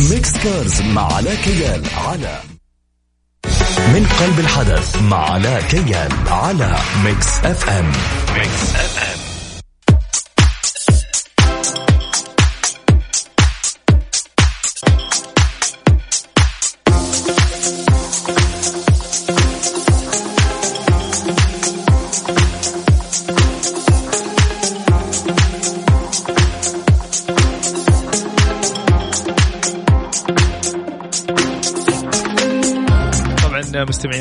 Mix Cars مع علاء كيال على من قلب الحدث مع علاء كيال على Mix FM Mix FM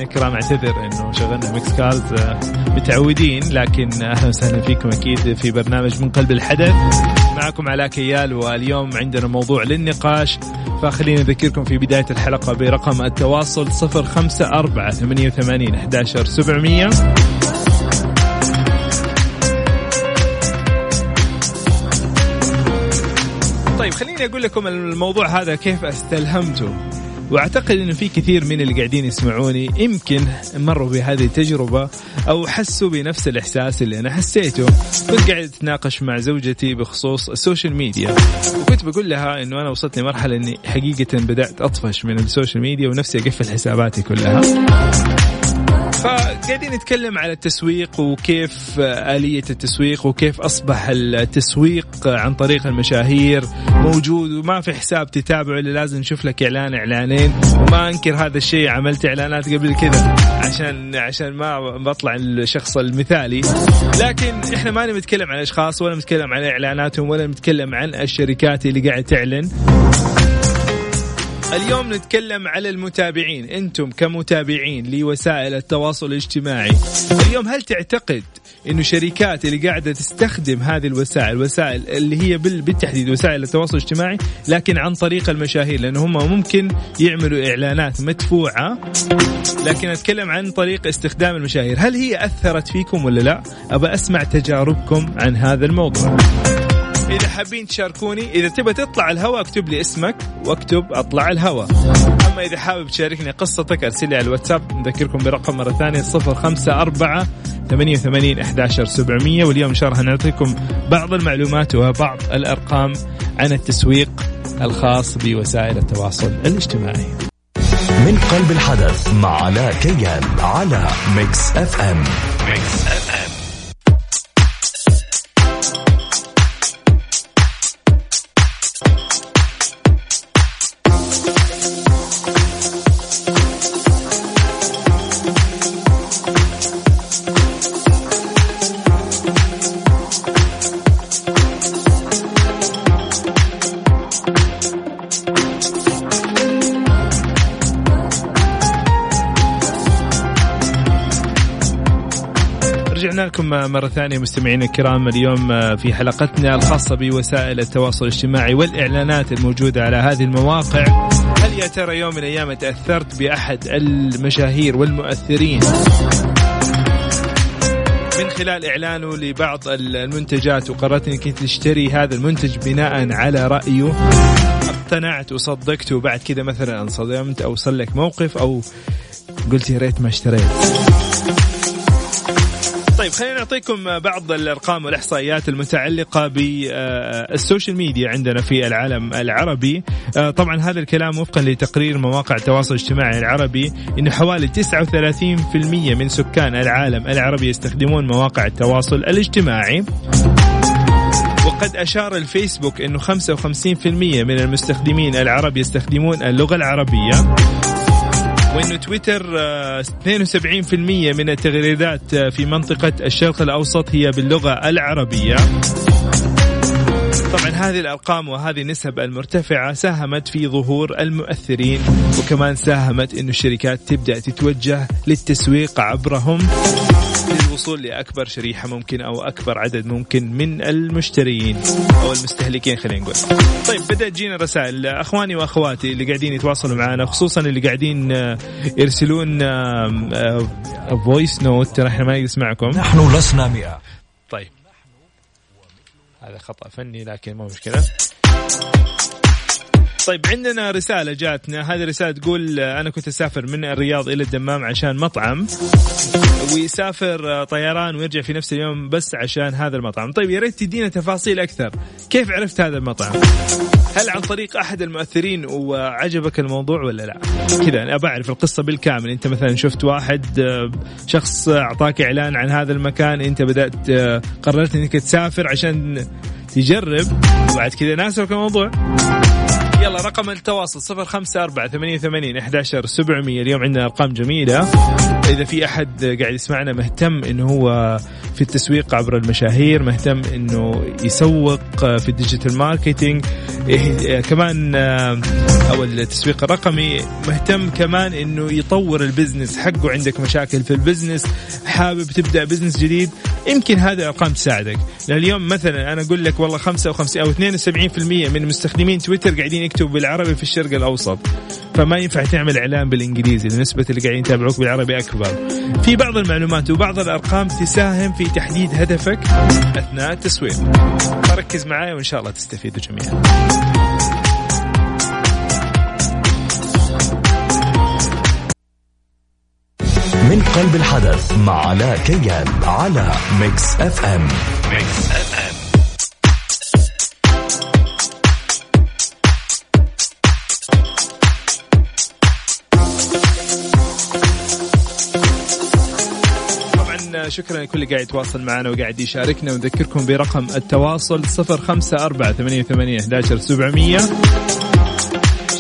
الكرام اعتذر انه شغلنا Mix Cars آه، متعودين لكن أهلا وسهلا فيكم أكيد في برنامج من قلب الحدث. معكم علاء كيال واليوم عندنا موضوع للنقاش. فخلينا نذكركم في بداية الحلقة برقم التواصل 054 88 11 700 طيب خليني أقول لكم الموضوع هذا كيف استلهمته. واعتقد إنه في كثير من اللي قاعدين يسمعوني يمكن مروا بهذه التجربة أو حسوا بنفس الإحساس اللي أنا حسيته. كنت قاعد أتناقش مع زوجتي بخصوص ال social media. وكنت بقول لها إنه أنا وصلت لمرحلة إني حقيقة بدأت أطفش من ال social media ونفسي أقفل حساباتي كلها. فقاعدين نتكلم على التسويق وكيف آلية التسويق وكيف أصبح التسويق عن طريق المشاهير موجود وما في حساب تتابعه إلا لازم نشوف لك إعلان إعلانين. وما أنكر هذا الشيء عملت إعلانات قبل كذا عشان عشان ما بطلع الشخص المثالي. لكن إحنا ما نتكلم عن أشخاص ولا نتكلم عن إعلاناتهم ولا نتكلم عن الشركات اللي قاعد تعلن. اليوم نتكلم على المتابعين. أنتم كمتابعين لوسائل التواصل الاجتماعي. اليوم هل تعتقد إنه شركات اللي قاعدة تستخدم هذه الوسائل وسائل اللي هي بالتحديد وسائل التواصل الاجتماعي لكن عن طريق المشاهير؟ لأنه هم ممكن يعملوا إعلانات مدفوعة. لكن أتكلم عن طريق استخدام المشاهير. هل هي أثرت فيكم ولا لا؟ أبى أسمع تجاربكم عن هذا الموضوع. إذا حابين تشاركوني إذا تبى تطلع الهواء اكتب لي اسمك واكتب أطلع الهواء. أما إذا حابب تشاركني قصتك أرسل لي على الواتساب نذكركم برقم مرة ثانية 054 88 11 700 واليوم ان شاء الله نعطيكم بعض المعلومات وبعض الأرقام عن التسويق الخاص بوسائل التواصل الاجتماعي. من قلب الحدث مع علاء كيال على Mix FM Mix FM لكم مرة ثانية مستمعينا الكرام. اليوم في حلقتنا الخاصة بوسائل التواصل الاجتماعي والإعلانات الموجودة على هذه المواقع. يا ترى يوم من الأيام تأثرت بأحد المشاهير والمؤثرين؟ من خلال إعلانه لبعض المنتجات وقررت إنك تشتري هذا المنتج بناء على رأيه. اقتنعت وصدقت وبعد كذا مثلا انصدمت أو صار لك موقف أو قلت يا ريت ما اشتريت. طيب خلينا نعطيكم بعض الأرقام والإحصائيات المتعلقة بال social media عندنا في العالم العربي. آه، طبعا هذا الكلام وفقا لتقرير مواقع التواصل الاجتماعي العربي انه حوالي 39% من سكان العالم العربي يستخدمون مواقع التواصل الاجتماعي. وقد أشار الفيسبوك أنه 55% من المستخدمين العرب يستخدمون اللغة العربية. وإنه تويتر 72% آه، من التغريدات آه، في منطقة الشرق الأوسط هي باللغة العربية. طبعا هذه الأرقام وهذه النسب المرتفعة ساهمت في ظهور المؤثرين وكمان ساهمت إنه الشركات تبدأ تتوجه للتسويق عبرهم. للوصول لأكبر شريحة ممكن أو أكبر عدد ممكن من المشترين أو المستهلكين خلينا نقول. طيب بدات تجينا رسائل اخواني وأخواتي اللي قاعدين يتواصلوا معنا خصوصا اللي قاعدين آه، يرسلون voice note ترى إحنا ما نسمعكم. نحن لسنا مئة. طيب هذا خطأ فني لكن مو مشكلة. طيب عندنا رسالة جاتنا. هذه رسالة تقول أنا كنت أسافر من الرياض إلى الدمام عشان مطعم ويسافر طيران ويرجع في نفس اليوم بس عشان هذا المطعم. طيب يا ريت تدينا تفاصيل أكثر. كيف عرفت هذا المطعم؟ هل عن طريق أحد المؤثرين وعجبك الموضوع ولا لا؟ كذا أنا بعرف القصة بالكامل، أنت مثلا شفت واحد شخص أعطاك إعلان عن هذا المكان، أنت بدأت آه، قررت إنك تسافر عشان تجرب وبعد كذا ناسبك الموضوع. يلا رقم التواصل صفر خمسة أربعة ثمانية ثمانين أحداشر سبعمية. اليوم عندنا أرقام جميلة. إذا في أحد قاعد يسمعنا مهتم إنه هو في التسويق عبر المشاهير مهتم إنه يسوق في ال digital marketing إيه، كمان أو التسويق الرقمي مهتم كمان إنه يطور ال business حقه. عندك مشاكل في ال business حابب تبدأ business جديد يمكن هذه الأرقام تساعدك. لأن اليوم مثلا أنا أقول لك والله 55 أو 72% من مستخدمين تويتر قاعدين يكتبوا بالعربي في الشرق الأوسط فما ينفع تعمل إعلان بالإنجليزي نسبة اللي قاعدين يتابعوك بالعربي أكبر. في بعض المعلومات وبعض الأرقام تساهم في تحديد هدفك أثناء التسويق. فركز معايا وإن شاء الله تستفيدوا جميعا. من قلب الحدث مع علاء كيال على Mix FM Mix FM شكرا لكل قاعد يتواصل معنا وقاعد يشاركنا. ونذكركم برقم التواصل صفر خمسة أربعة ثمانية ثمانية سبعمية.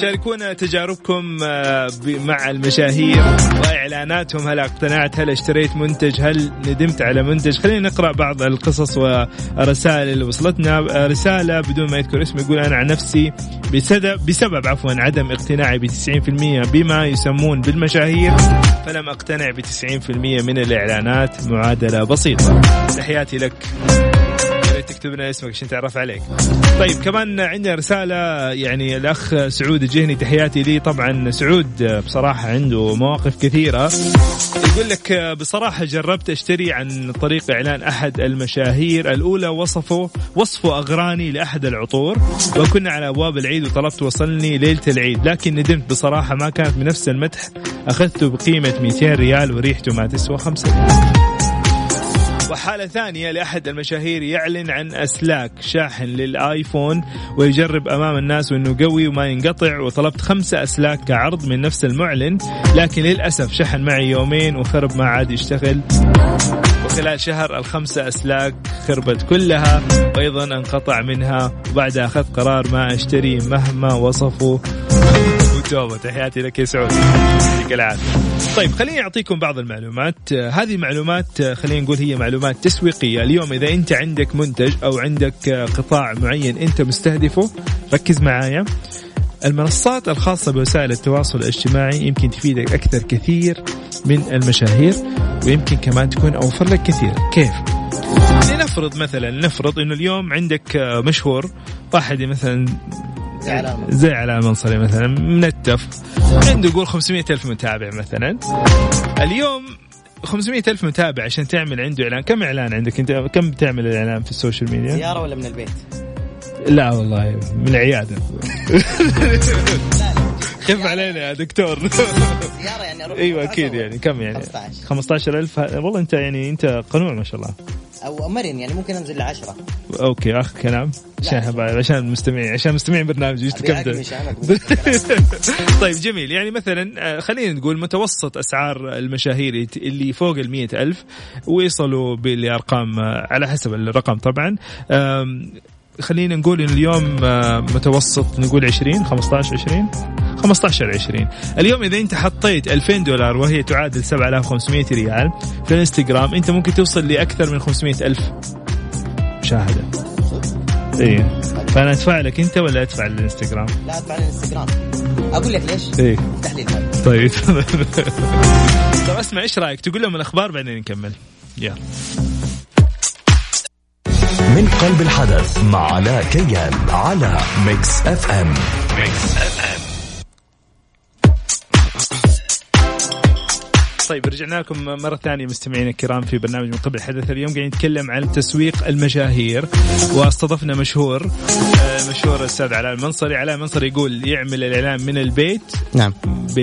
شاركونا تجاربكم آه، مع المشاهير وإعلاناتهم. هل اقتنعت؟ هل اشتريت منتج؟ هل ندمت على منتج؟ خلينا نقرأ بعض القصص والرسائل اللي وصلتنا. آه، رسالة بدون ما يذكر اسمه يقول أنا عن نفسي بسبب بسبب عفوا عدم اقتناعي ب 90% بما يسمون بالمشاهير فلم أقتنع ب 90% من الإعلانات. معادلة بسيطة. تحياتي لك. تكتب لنا اسمك عشان تعرف عليك. طيب كمان عندنا رسالة يعني الأخ سعود الجهني تحياتي لي. طبعا سعود بصراحة عنده مواقف كثيرة. يقول لك بصراحة جربت أشتري عن طريق إعلان أحد المشاهير الأولى وصفه وصفه أغراني لأحد العطور وكنا على أبواب العيد وطلبت وصلني ليلة العيد لكن ندمت بصراحة ما كانت بنفس المدح أخذته بقيمة 200 ريال وريحته ما تسوى 5 وحالة ثانية لأحد المشاهير يعلن عن أسلاك شاحن للآيفون ويجرب أمام الناس وأنه قوي وما ينقطع وطلبت خمسة أسلاك كعرض من نفس المعلن لكن للأسف شحن معي يومين وخرب ما عاد يشتغل. وخلال شهر الخمسة أسلاك خربت كلها وأيضا انقطع منها وبعدها أخذت قرار ما أشتري مهما وصفوا. توبه تحياتي لك يا سعود. يعطيك العافية. طيب خليني أعطيكم بعض المعلومات. هذه معلومات خلينا نقول هي معلومات تسويقية. اليوم إذا أنت عندك منتج أو عندك قطاع معين أنت مستهدفه ركز معايا. المنصات الخاصة بوسائل التواصل الاجتماعي يمكن تفيدك أكثر كثير من المشاهير ويمكن كمان تكون أوفر لك كثير. كيف؟ لنفرض مثلا نفرض إنه اليوم عندك مشهور واحد مثلا زي علامة. زي علامة منصري مثلا منتف عنده يقول 500 ألف متابع مثلا. اليوم 500 ألف متابع عشان تعمل عنده إعلان. كم إعلان عندك أنت؟ كم بتعمل الإعلان في السوشيال ميديا؟ زيارة ولا من البيت؟ لا والله من العيادة خف علينا يا دكتور. زيارة يعني أيوه أكيد يعني. كم يعني؟ 15 15000 والله أنت يعني أنت قنوع ما شاء الله. أو مرن يعني ممكن أنزل لعشرة. أوكي اخر كلام. عشان عشان المستمعين عشان مستمعين برنامج إيش طيب جميل. يعني مثلا آه، خلينا نقول متوسط أسعار المشاهير اللي فوق ال ألف ويصلوا بالأرقام آه، على حسب الرقم طبعا. خلينا نقول إن اليوم آه، متوسط نقول 20 15 20 15 20 اليوم إذا أنت حطيت 2000 دولار وهي تعادل 7500 ريال في الانستغرام أنت ممكن توصل لأكثر من 500 ألف مشاهدة. اي فأنا أدفع لك أنت ولا أدفع للانستغرام؟ لا أدفع للانستغرام. أقول لك ليش؟ إيه. افتح لي طيب. طيب أسمع إيش رأيك؟ تقول لهم الأخبار بعدين نكمل. يلا. من قلب الحدث مع علاء كيال على Mix FM. Mix FM. طيب رجعنا لكم مرة ثانية مستمعينا الكرام في برنامج من قبل حدث اليوم قاعدين نتكلم عن تسويق المشاهير واستضفنا مشهور آه، مشهور الأستاذ علاء المنصري. علاء المنصري يقول يعمل الإعلان من البيت نعم. ب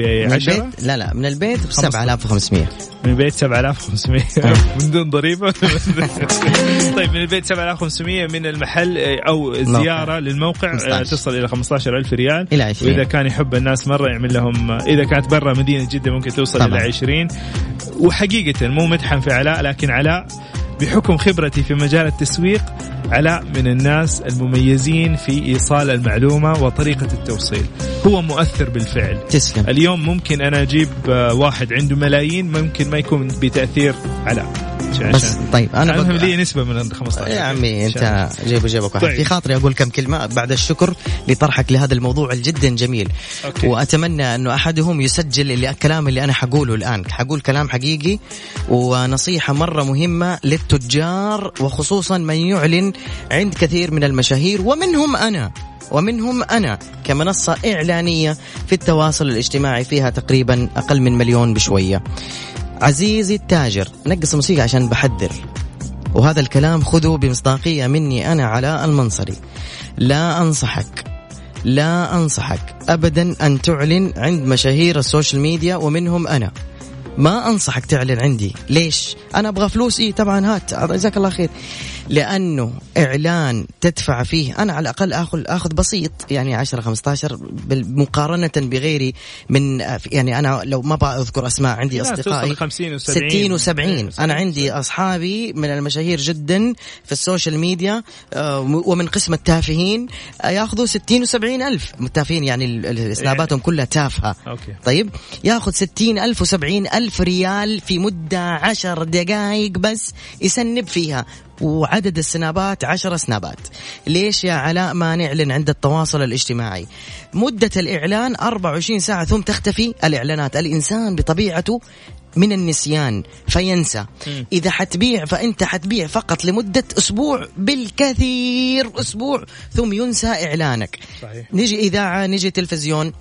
من 10 البيت؟ لا لا من البيت ب 7500 من البيت 7500 من دون ضريبة. طيب من البيت 7500 من المحل آه، أو زيارة للموقع آه، 15. تصل إلى 15000 ريال. إلى 20. وإذا كان يحب الناس مرة يعمل لهم آه، إذا كانت برا مدينة جدة ممكن توصل طبعاً. إلى 20 وحقيقة مو مدحا في علاء لكن علاء بحكم خبرتي في مجال التسويق علاء من الناس المميزين في إيصال المعلومة وطريقة التوصيل. هو مؤثر بالفعل. تسلم. اليوم ممكن أنا أجيب آه، واحد عنده ملايين ممكن ما يكون بتأثير علاء عشان. بس طيب أنا المهم لي نسبة من ال 15 يا عمي أنت جيب جيبك واحد. طيب. في خاطري أقول كم كلمة بعد الشكر لطرحك لهذا الموضوع الجدا جميل. أوكي. وأتمنى انه أحدهم يسجل اللي الكلام اللي أنا حقوله الآن. حقول كلام حقيقي ونصيحة مرة مهمة للتجار وخصوصا من يعلن عند كثير من المشاهير ومنهم أنا ومنهم أنا كمنصة إعلانية في التواصل الاجتماعي فيها تقريبا أقل من مليون بشوية. عزيزي التاجر نقص الموسيقى عشان بحذر. وهذا الكلام خذه بمصداقية مني أنا علاء المنصري. لا أنصحك لا أنصحك أبدا أن تعلن عند مشاهير ال social media ومنهم أنا. ما أنصحك تعلن عندي. ليش؟ أنا أبغى فلوس. إيه طبعا هات. جزاك الله خير. لأنه إعلان تدفع فيه. أنا على الأقل أخذ أخذ بسيط. يعني 10 15 بال- مقارنة بغيري من يعني أنا لو ما بأذكر أسماء عندي لا، أصدقائي. توصل 50 و70 60 و70 إيه، أنا عندي أصحابي من المشاهير جدا في ال social media آه، ومن قسم التافهين آه، ياخذوا 60 و70 ألف. التافهين يعني ال- سناباتهم كلها تافهة. okay. طيب؟ ياخذ 60 ألف و70 ألف ريال في مدة 10 دقائق بس يسنب فيها. وعدد السنابات 10 سنابات. ليش يا علاء؟ ما نعلن عند التواصل الاجتماعي. مدة الإعلان 24 ساعة ثم تختفي الإعلانات. الإنسان بطبيعته من النسيان فينسى. إذا حتبيع فأنت حتبيع فقط لمدة أسبوع بالكثير أسبوع ثم ينسى إعلانك. صحيح. نجي إذاعة نجي تلفزيون.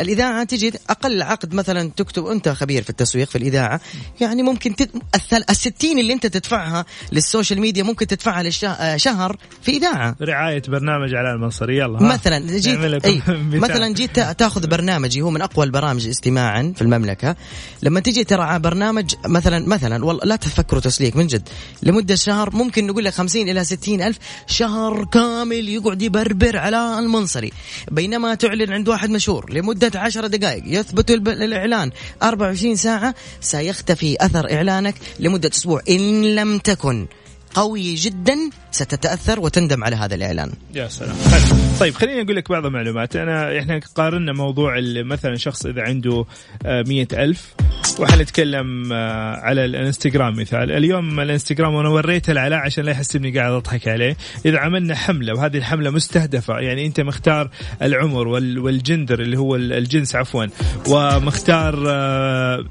الإذاعة تجي أقل عقد مثلا تكتب أنت خبير في التسويق في الإذاعة. يعني ممكن تد... الثل... الستين اللي أنت تدفعها لل social media ممكن تدفعها لشهر في إذاعة. رعاية برنامج علاء المنصري يلا. مثلا جيت أي. مثلا جيت تا- تاخذ برنامجي هو من أقوى البرامج استماعا في المملكة. لما تجي ترى برنامج مثلا مثلا والله لا تفكروا تسليك من جد. لمدة شهر ممكن نقول لك 50 إلى 60 ألف شهر كامل يقعد يبربر على المنصري. بينما تعلن عند واحد مشهور لمدة 10 دقائق. يثبت الإعلان. 24 ساعة سيختفي أثر إعلانك لمدة أسبوع. إن لم تكن قوي جدا ستتأثر وتندم على هذا الإعلان. يا سلام. حلو. طيب خليني أقول لك بعض المعلومات. أنا إحنا قارنا موضوع مثلا شخص إذا عنده آه، مية ألف وحنتكلم آه، على الانستغرام مثال. اليوم الانستغرام وأنا وريته لعلاء عشان لا يحس اني قاعد أضحك عليه. إذا عملنا حملة وهذه الحملة مستهدفة. يعني أنت مختار العمر وال- والجندر اللي هو ال- الجنس عفوا. ومختار آه،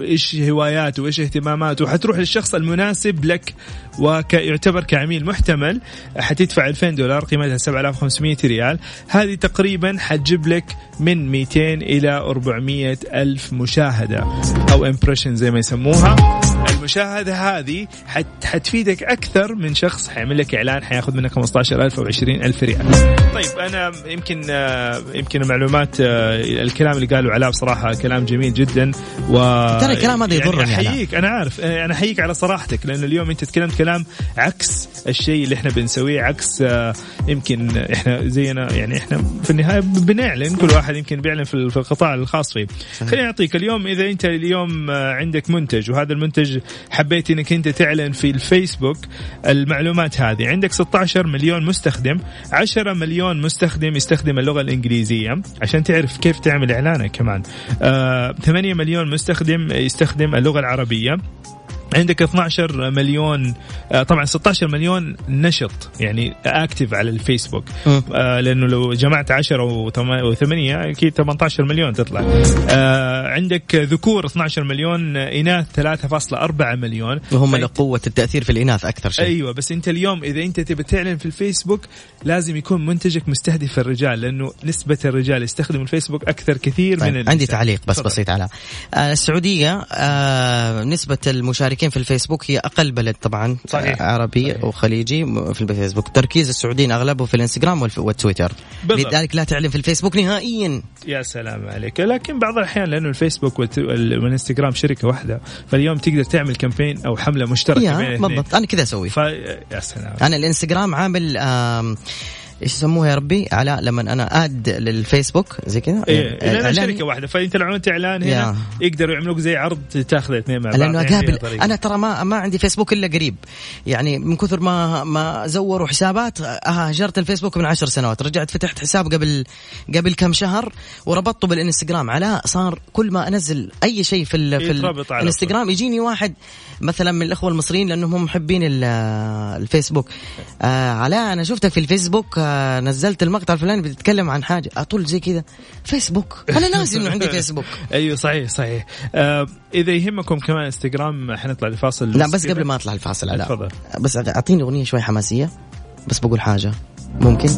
إيش هواياته وإيش اهتماماته وحتروح للشخص المناسب لك. ويعتبر كعميل محتمل حتدفع 2000 دولار قيمتها 7500 ريال. هذه تقريبا حتجيب لك من 200 إلى 400 ألف مشاهدة أو امبريشن زي ما يسموها. المشاهدة هذه حت حتفيدك أكثر من شخص حيعمل لك إعلان حياخذ منك 15000 أو 20000 ريال طيب أنا يمكن يمكن المعلومات آه، الكلام اللي قاله علاء بصراحة كلام جميل جدا و ترى الكلام هذا يضرني يعني. أحييك أنا عارف آه، أنا أحييك على صراحتك لأنه اليوم أنت تكلمت كلام عكس الشيء اللي إحنا بنسويه عكس آه، يمكن إحنا زينا يعني إحنا في النهاية بنعلن كل واحد يمكن بيعلن في ال- في القطاع الخاص فيه. خليني أعطيك اليوم إذا أنت اليوم آه، عندك منتج وهذا المنتج حبيت إنك أنت تعلن في الفيسبوك المعلومات هذه. عندك 16 مليون مستخدم 10 مليون مستخدم يستخدم اللغة الإنجليزية عشان تعرف كيف تعمل إعلانك كمان. آه 8 مليون مستخدم يستخدم اللغة العربية. عندك 12 مليون آه، طبعا 16 مليون نشط يعني اكتف على الفيسبوك. آه لأنه لو جمعت 10 و8 أكيد 18 مليون تطلع. آه عندك ذكور 12 مليون إناث 3.4 مليون. وهم لقوة التأثير في الإناث أكثر شيء. أيوه بس أنت اليوم إذا أنت تبي تعلن في الفيسبوك لازم يكون منتجك مستهدف الرجال لأنه نسبة الرجال يستخدموا الفيسبوك أكثر كثير طيب من النساء. عندي تعليق بس بسيط على السعودية آه نسبة المشاركين في الفيسبوك هي أقل بلد طبعا صحيح. آه عربي صحيح. وخليجي في الفيسبوك. تركيز السعوديين أغلبه في الإنستغرام والتويتر. بالضبط. لذلك لا تعلن في الفيسبوك نهائيا. يا سلام عليك. لكن بعض الأحيان لأنه الفيسبوك والإنستغرام شركة واحدة فاليوم تقدر تعمل كامبين أو حملة مشتركة بين بالضبط. أنا كذا أسوي. ف يا سلام. أنا الإنستغرام عامل آم، إيش يسموها يا ربي؟ علاء لما أنا أد للفيسبوك زي كذا. إيه لانها إعلان- شركة واحدة فانت لو عملت إعلان هنا يا. يقدروا يعملوك زي عرض تاخذ اثنين مع بعض. لأنه يعني أقابل. أنا ترى ما ما عندي فيسبوك إلا قريب. يعني من كثر ما ما زوروا حسابات هاجرت الفيسبوك من عشر سنوات. رجعت فتحت حساب قبل قبل كم شهر وربطته بالإنستغرام. علاء صار كل ما أنزل أي شيء في ال في يتربط على الانستغرام يجيني واحد مثلا من الأخوة المصريين لأنهم هم محبين ال- الفيسبوك. آه علاء أنا شفتك في الفيسبوك آه نزلت المقطع الفلاني بتتكلم عن حاجة. أطول زي كذا. فيسبوك أنا ناسي إنه عندي فيسبوك أيوه صحيح صحيح. آه إذا يهمكم كمان انستغرام حنطلع لفاصل لا بس قبل ما أطلع الفاصل تفضل. بس أعطيني أغنية شوي حماسية. بس بقول حاجة. ممكن؟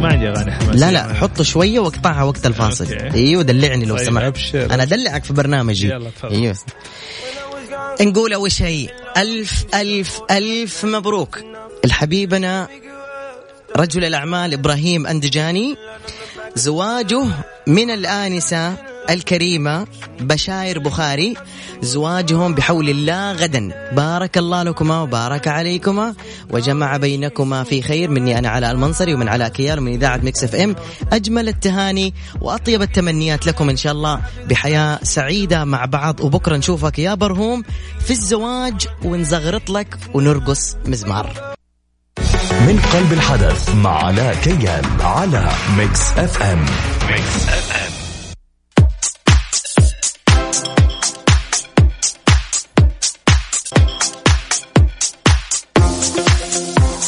ما عندي أغاني حماسية. لا لا حطه شوية واقطعها وقت الفاصل. أيوه دلعني لو طيب، سمحت. أنا أدلعك في برنامجي. يلا، تفضل. أيوه. نقول أول شيء ألف ألف ألف مبروك. لحبيبنا رجل الأعمال إبراهيم أندجاني زواجه من الآنسة الكريمة بشاير بخاري زواجهم بحول الله غدا. بارك الله لكما وبارك عليكما وجمع بينكما في خير. مني أنا علاء المنصري ومن علاء كيال ومن إذاعة Mix FM. أجمل التهاني وأطيب التمنيات لكم إن شاء الله بحياة سعيدة مع بعض. وبكرة نشوفك يا برهوم في الزواج ونزغرط لك ونرقص مزمار. من قلب الحدث مع علاء كيال على Mix FM. Mix FM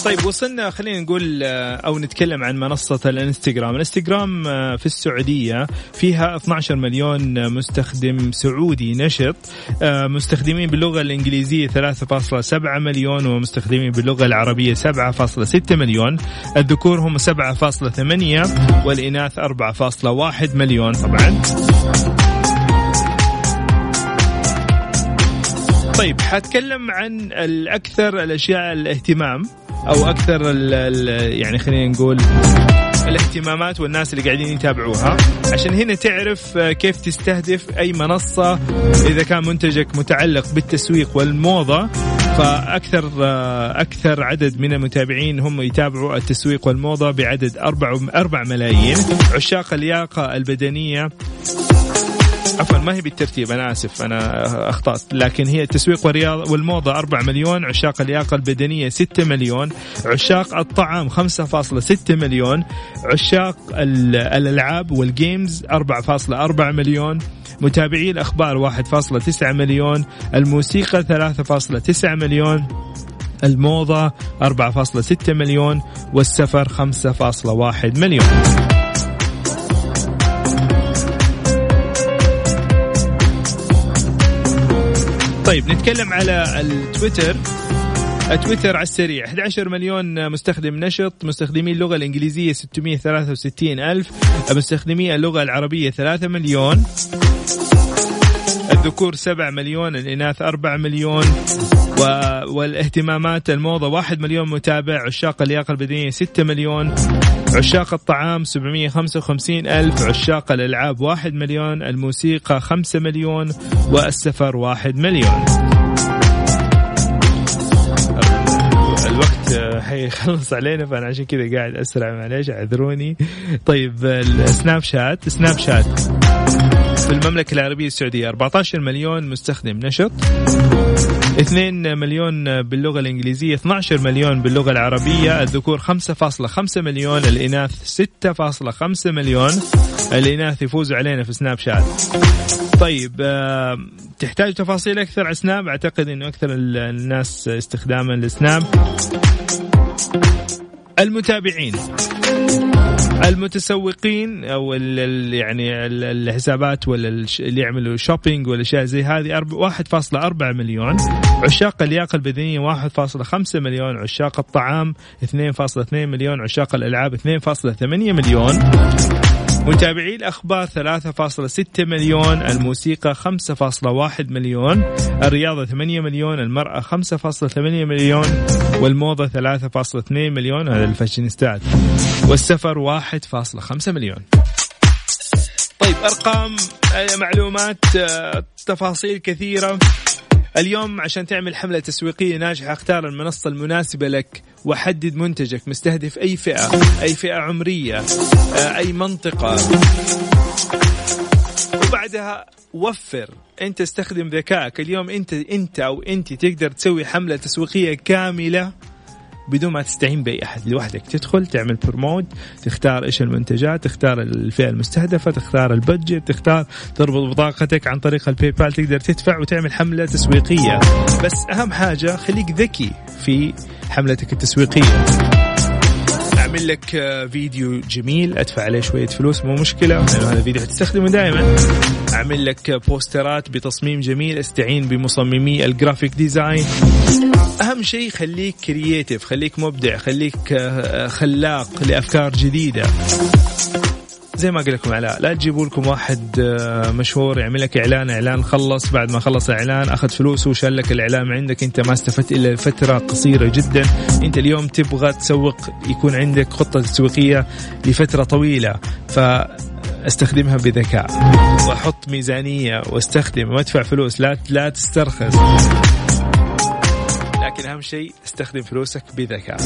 طيب وصلنا خلينا نقول آه، أو نتكلم عن منصة الإنستغرام، الإنستغرام آه، في السعودية فيها 12 مليون مستخدم سعودي نشط، آه، مستخدمين باللغة الإنجليزية 3.7 مليون ومستخدمين باللغة العربية 7.6 مليون، الذكور هم 7.8 والإناث 4.1 مليون. طبعا. طيب حتكلم عن الأكثر الأشياء الاهتمام. أو أكثر ال ال يعني خلينا نقول الاهتمامات والناس اللي قاعدين يتابعوها. عشان هنا تعرف آه، كيف تستهدف أي منصة إذا كان منتجك متعلق بالتسويق والموضة. فأكثر آه، أكثر عدد من المتابعين هم يتابعوا التسويق والموضة بعدد 4 4 ملايين. عشاق اللياقه البدنية. عفوا ما هي بالترتيب أنا آسف أنا أخطأت. لكن هي التسويق والرياض والموضة 4 مليون عشاق اللياقه البدنية 6 مليون عشاق الطعام 5.6 مليون عشاق ال- الألعاب والجيمز 4.4 مليون متابعي الأخبار 1.9 مليون الموسيقى 3.9 مليون الموضة 4.6 مليون والسفر 5.1 مليون. طيب نتكلم على التويتر. تويتر على السريع. 11 مليون مستخدم نشط مستخدمي اللغة الإنجليزية 663 ألف مستخدمي اللغة العربية 3 مليون. الذكور 7 مليون الإناث 4 مليون. والاهتمامات الموضة. 1 مليون متابع. عشاق اللياقة البدنية 6 مليون. عشاق الطعام 755 ألف. عشاق الألعاب 1 مليون. الموسيقى 5 مليون. والسفر 1 مليون. الوقت آه، حيخلص علينا فأنا عشان كذا قاعد أسرع معليش اعذروني. طيب السناب شات. سناب شات. في المملكة العربية السعودية. 14 مليون مستخدم نشط 2 مليون باللغة الإنجليزية 12 مليون باللغة العربية. الذكور 5.5 مليون الإناث 6.5 مليون. الإناث يفوزوا علينا في سناب شات. طيب آه، تحتاج تفاصيل أكثر على سناب؟ أعتقد إنه أكثر الناس استخداما لسناب. المتابعين. المتسوقين أو ال يعني الحسابات ولا اللي يعملوا شوبينج ولا أشياء زي هذه 1.4 مليون. عشاق اللياقه البدنيه 1.5 مليون. عشاق الطعام 2.2 مليون. عشاق الألعاب 2.8 مليون. متابعي الأخبار 3.6 مليون. الموسيقى 5.1 مليون. الرياضة 8 مليون. المرأة 5.8 مليون. والموضة 3.2 مليون هذا الفاشينيستات والسفر 1.5 مليون. طيب أرقام آه، معلومات آه، تفاصيل كثيرة. اليوم عشان تعمل حملة تسويقية ناجحة اختار المنصة المناسبة لك وحدد منتجك مستهدف أي فئة أي فئة عمرية آه، أي منطقة. وبعدها وفر. أنت استخدم ذكائك. اليوم أنت أنت أو انت تقدر تسوي حملة تسويقية كاملة بدون ما تستعين بأي أحد. لوحدك تدخل تعمل بروموت تختار إيش المنتجات تختار الفئة المستهدفة تختار البادجت تختار تربط بطاقتك عن طريق ال PayPal تقدر تدفع وتعمل حملة تسويقية. بس أهم حاجة خليك ذكي في حملتك التسويقية. أعمل لك فيديو جميل أدفع عليه شوية فلوس مو مشكلة. لأنه هذا الفيديو حتستخدمه دائما أعمل لك بوسترات بتصميم جميل استعين بمصممي ال graphic design. أهم شيء خليك creative خليك مبدع خليك آه، خلاق لأفكار جديدة. زي ما قلت لكم علاء لا تجيبوا لكم واحد آه، مشهور يعمل لك إعلان إعلان خلص بعد ما خلص اعلان أخذ فلوسه وشال لك الإعلان عندك أنت ما استفدت إلا فتره قصيرة جدا. أنت اليوم تبغى تسوق يكون عندك خطة تسويقية لفترة طويلة ف استخدمها بذكاء. واحط ميزانية واستخدم وادفع فلوس لا لا تسترخص. لكن أهم شيء استخدم فلوسك بذكاء.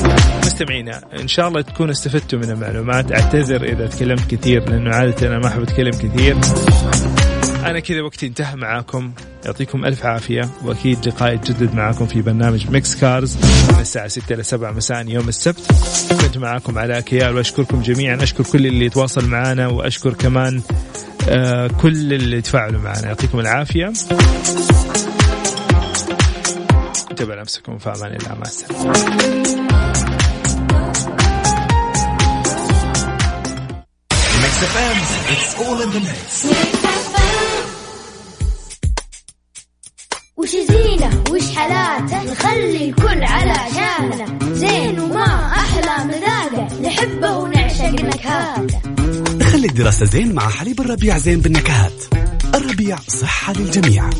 مستمعينا إن شاء الله تكونوا استفدتوا من المعلومات. اعتذر إذا تكلمت كثير لأنه عادة أنا ما أحب أتكلم كثير. أنا كذا وقتي انتهى معاكم. يعطيكم ألف عافية وأكيد لقاء يتجدد معاكم في برنامج Mix Cars من الساعة 6 إلى 7 مساء يوم السبت. كنت معاكم علاء كيال وأشكركم جميعا. أشكر كل اللي يتواصل معنا وأشكر كمان آه كل اللي تفاعلوا معنا. يعطيكم العافية. انتبهوا نفسكم في أمان الله مع السلامة. وش زينة وش حلاته نخلي الكل على شانة. زين وما أحلى مذاقة. نحبه ونعشق نكهاته خلي الدراسة زين مع حليب الربيع زين بالنكهات. الربيع صحة للجميع.